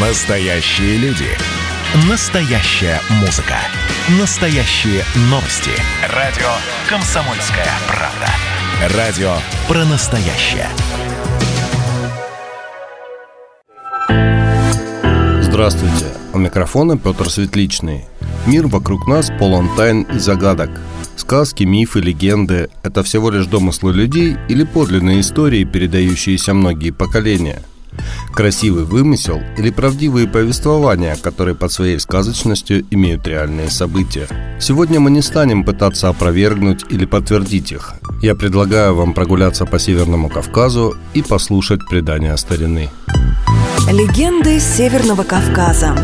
Настоящие люди. Настоящая музыка. Настоящие новости. Радио «Комсомольская правда». Радио про настоящее. Здравствуйте. У микрофона Петр Светличный. Мир вокруг нас полон тайн и загадок. Сказки, мифы, легенды – это всего лишь домыслы людей или подлинные истории, передающиеся многие поколения – Красивый вымысел или правдивые повествования, которые под своей сказочностью имеют реальные события. Сегодня мы не станем пытаться опровергнуть или подтвердить их. Я предлагаю вам прогуляться по Северному Кавказу и послушать предания старины. Легенды Северного Кавказа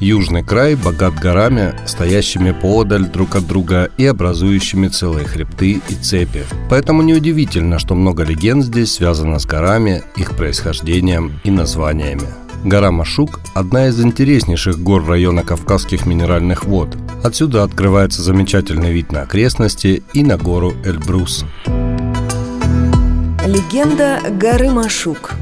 Южный край богат горами, стоящими поодаль друг от друга и образующими целые хребты и цепи. Поэтому неудивительно, что много легенд здесь связано с горами, их происхождением и названиями. Гора Машук – одна из интереснейших гор района Кавказских минеральных вод. Отсюда открывается замечательный вид на окрестности и на гору Эльбрус. Легенда горы Машук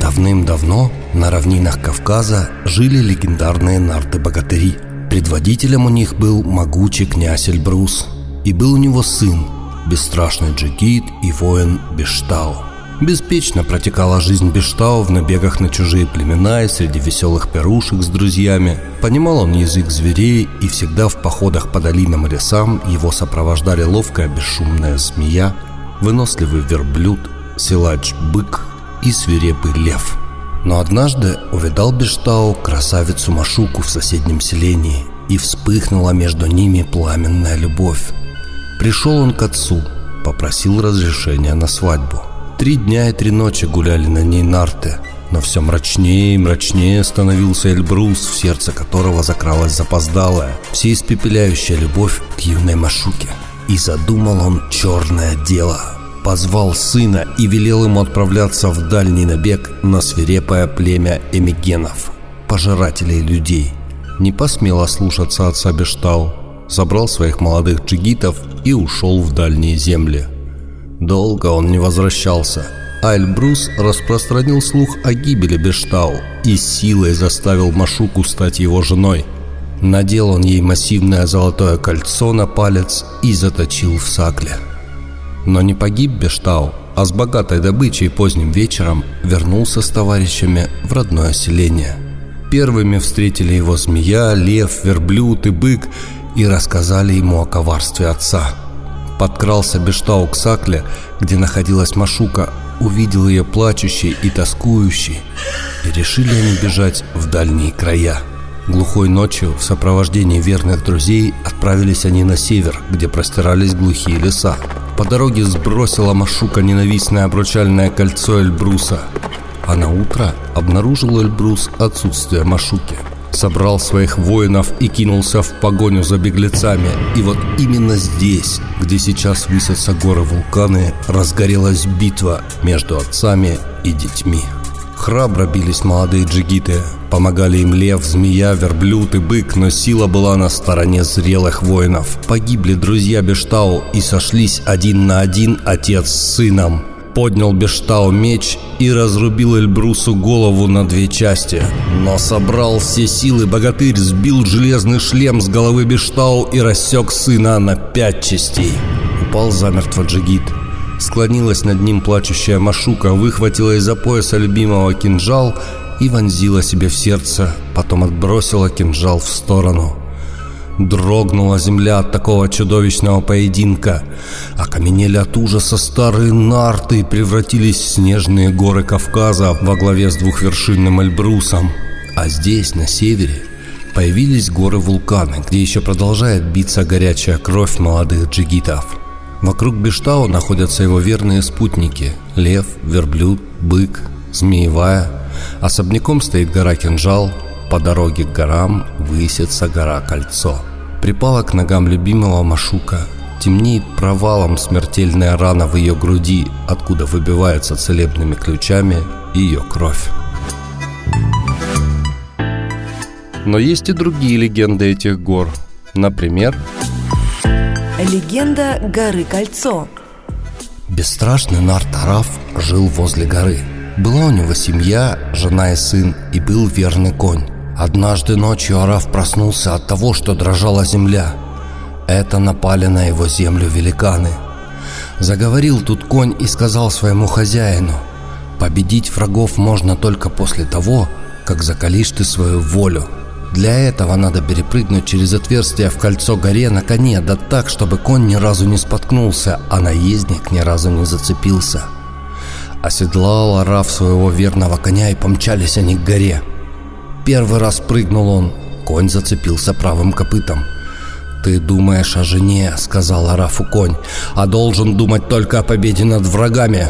Давным-давно на равнинах Кавказа жили легендарные нарты-богатыри. Предводителем у них был могучий князь Эльбрус. И был у него сын, бесстрашный джигит и воин Бештау. Беспечно протекала жизнь Бештау в набегах на чужие племена и среди веселых пирушек с друзьями. Понимал он язык зверей, и всегда в походах по долинам и лесам его сопровождали ловкая бесшумная змея, выносливый верблюд, силач-бык и свирепый лев. Но однажды увидал Бештау красавицу Машуку в соседнем селении, и вспыхнула между ними пламенная любовь. Пришел он к отцу, попросил разрешения на свадьбу. Три дня и три ночи гуляли на ней нарты, но все мрачнее и мрачнее становился Эльбрус, в сердце которого закралась запоздалая, всеиспепеляющая любовь к юной Машуке. И задумал он черное дело – позвал сына и велел ему отправляться в дальний набег на свирепое племя эмигенов, пожирателей людей. Не посмел ослушаться отца Бештау, забрал своих молодых джигитов и ушел в дальние земли. Долго он не возвращался, а Эльбрус распространил слух о гибели Бештау и силой заставил Машуку стать его женой. Надел он ей массивное золотое кольцо на палец и заточил в сакле. Но не погиб Бештау, а с богатой добычей поздним вечером вернулся с товарищами в родное селение. Первыми встретили его змея, лев, верблюд и бык и рассказали ему о коварстве отца. Подкрался Бештау к Сакле, где находилась Машука, увидел ее плачущей и тоскующей, и решили они бежать в дальние края. Глухой ночью в сопровождении верных друзей отправились они на север, где простирались глухие леса. По дороге сбросила Машука ненавистное обручальное кольцо Эльбруса. А на утро обнаружил Эльбрус отсутствие Машуки. Собрал своих воинов и кинулся в погоню за беглецами. И вот именно здесь, где сейчас высятся горы-вулканы, разгорелась битва между отцами и детьми. Храбро бились молодые джигиты, помогали им лев, змея, верблюд и бык, но сила была на стороне зрелых воинов. Погибли друзья Бештау и сошлись один на один отец с сыном. Поднял Бештау меч и разрубил Эльбрусу голову на две части. Но собрал все силы богатырь, сбил железный шлем с головы Бештау и рассек сына на пять частей. Упал замертво джигит. Склонилась над ним плачущая Машука, выхватила из-за пояса любимого кинжал и вонзила себе в сердце, потом отбросила кинжал в сторону. Дрогнула земля от такого чудовищного поединка. Окаменели от ужаса старые нарты и превратились в снежные горы Кавказа во главе с двухвершинным Эльбрусом. А здесь, на севере, появились горы-вулканы, где еще продолжает биться горячая кровь молодых джигитов. Вокруг Бештау находятся его верные спутники – лев, верблюд, бык, змеевая. Особняком стоит гора Кинжал, по дороге к горам высится гора Кольцо. Припала к ногам любимого Машука. Темнеет провалом смертельная рана в ее груди, откуда выбивается целебными ключами ее кровь. Но есть и другие легенды этих гор. Например, Легенда горы Кольцо Бесстрашный Нартараф жил возле горы. Была у него семья, жена и сын, и был верный конь. Однажды ночью Араф проснулся от того, что дрожала земля. Это напали на его землю великаны. Заговорил тут конь и сказал своему хозяину, «Победить врагов можно только после того, как закалишь ты свою волю. Для этого надо перепрыгнуть через отверстие в кольцо горе на коне, да так, чтобы конь ни разу не споткнулся, а наездник ни разу не зацепился». Оседлал Араф своего верного коня и помчались они к горе. Первый раз прыгнул он, конь зацепился правым копытом. «Ты думаешь о жене», — сказал Арафу конь, «а должен думать только о победе над врагами».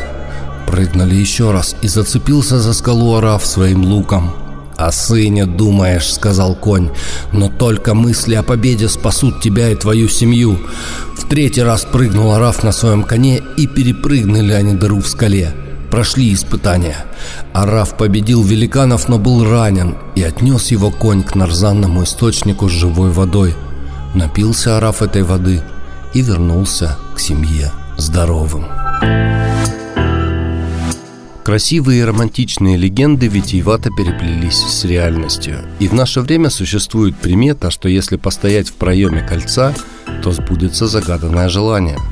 Прыгнули еще раз и зацепился за скалу Араф своим луком. «О сыне думаешь», — сказал конь, «но только мысли о победе спасут тебя и твою семью». В третий раз прыгнул Араф на своем коне и перепрыгнули они дыру в скале прошли испытания. Араф победил великанов, но был ранен и отнес его конь к нарзанному источнику с живой водой. Напился Араф этой воды и вернулся к семье здоровым. Красивые и романтичные легенды витиевато переплелись с реальностью. И в наше время существует примета, что если постоять в проеме кольца, то сбудется загаданное желание –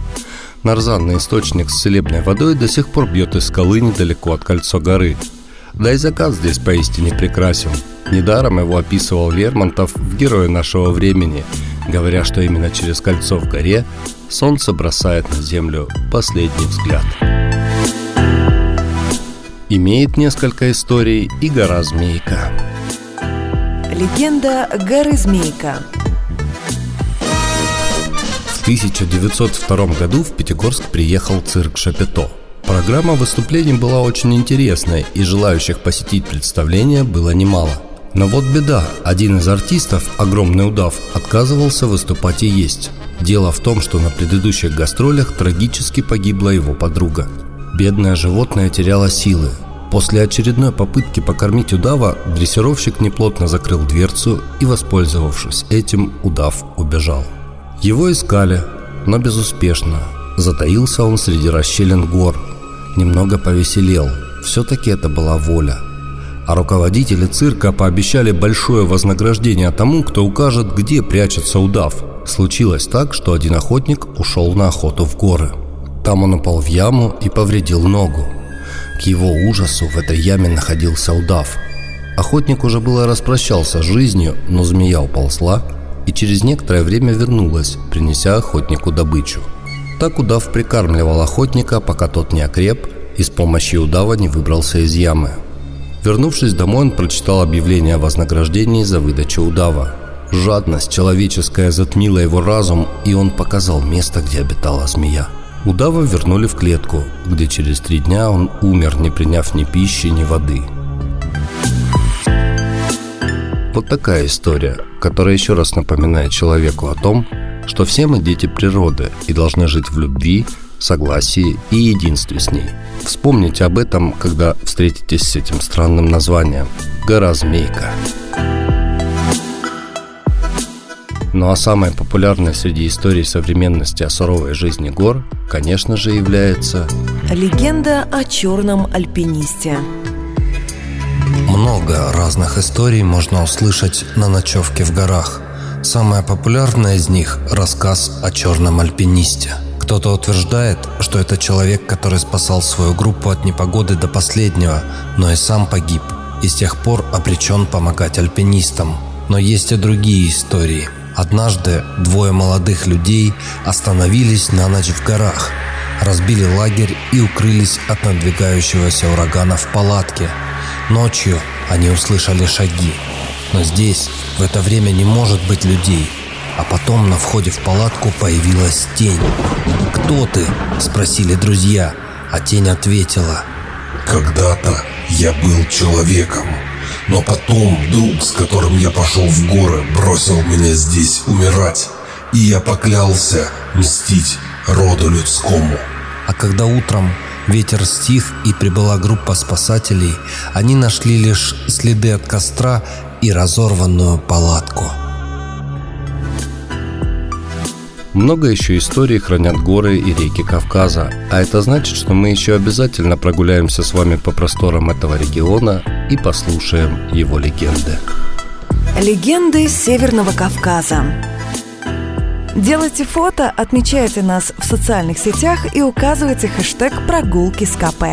Нарзанный источник с целебной водой до сих пор бьет из скалы недалеко от кольцо горы. Да и закат здесь поистине прекрасен. Недаром его описывал Лермонтов в «Герое нашего времени», говоря, что именно через кольцо в горе солнце бросает на землю последний взгляд. Имеет несколько историй и гора Змейка. Легенда горы Змейка – 1902 году в Пятигорск приехал цирк «Шапито». Программа выступлений была очень интересной, и желающих посетить представление было немало. Но вот беда, один из артистов, огромный удав, отказывался выступать и есть. Дело в том, что на предыдущих гастролях трагически погибла его подруга. Бедное животное теряло силы. После очередной попытки покормить удава, дрессировщик неплотно закрыл дверцу и, воспользовавшись этим, удав убежал. Его искали, но безуспешно. Затаился он среди расщелин гор. Немного повеселел. Все-таки это была воля. А руководители цирка пообещали большое вознаграждение тому, кто укажет, где прячется удав. Случилось так, что один охотник ушел на охоту в горы. Там он упал в яму и повредил ногу. К его ужасу в этой яме находился удав. Охотник уже было распрощался с жизнью, но змея уползла и через некоторое время вернулась, принеся охотнику добычу. Так удав прикармливал охотника, пока тот не окреп и с помощью удава не выбрался из ямы. Вернувшись домой, он прочитал объявление о вознаграждении за выдачу удава. Жадность человеческая затмила его разум, и он показал место, где обитала змея. Удава вернули в клетку, где через три дня он умер, не приняв ни пищи, ни воды – вот такая история, которая еще раз напоминает человеку о том, что все мы дети природы и должны жить в любви, согласии и единстве с ней. Вспомните об этом, когда встретитесь с этим странным названием «Гора Змейка». Ну а самой популярной среди историй современности о суровой жизни гор, конечно же, является Легенда о черном альпинисте много разных историй можно услышать на ночевке в горах. Самая популярная из них – рассказ о черном альпинисте. Кто-то утверждает, что это человек, который спасал свою группу от непогоды до последнего, но и сам погиб, и с тех пор обречен помогать альпинистам. Но есть и другие истории. Однажды двое молодых людей остановились на ночь в горах, разбили лагерь и укрылись от надвигающегося урагана в палатке. Ночью они услышали шаги. Но здесь в это время не может быть людей. А потом на входе в палатку появилась тень. «Кто ты?» – спросили друзья. А тень ответила. «Когда-то я был человеком, но потом друг, с которым я пошел в горы, бросил меня здесь умирать, и я поклялся мстить роду людскому». А когда утром Ветер стих и прибыла группа спасателей. Они нашли лишь следы от костра и разорванную палатку. Много еще историй хранят горы и реки Кавказа, а это значит, что мы еще обязательно прогуляемся с вами по просторам этого региона и послушаем его легенды. Легенды Северного Кавказа. Делайте фото, отмечайте нас в социальных сетях и указывайте хэштег «Прогулки с КП».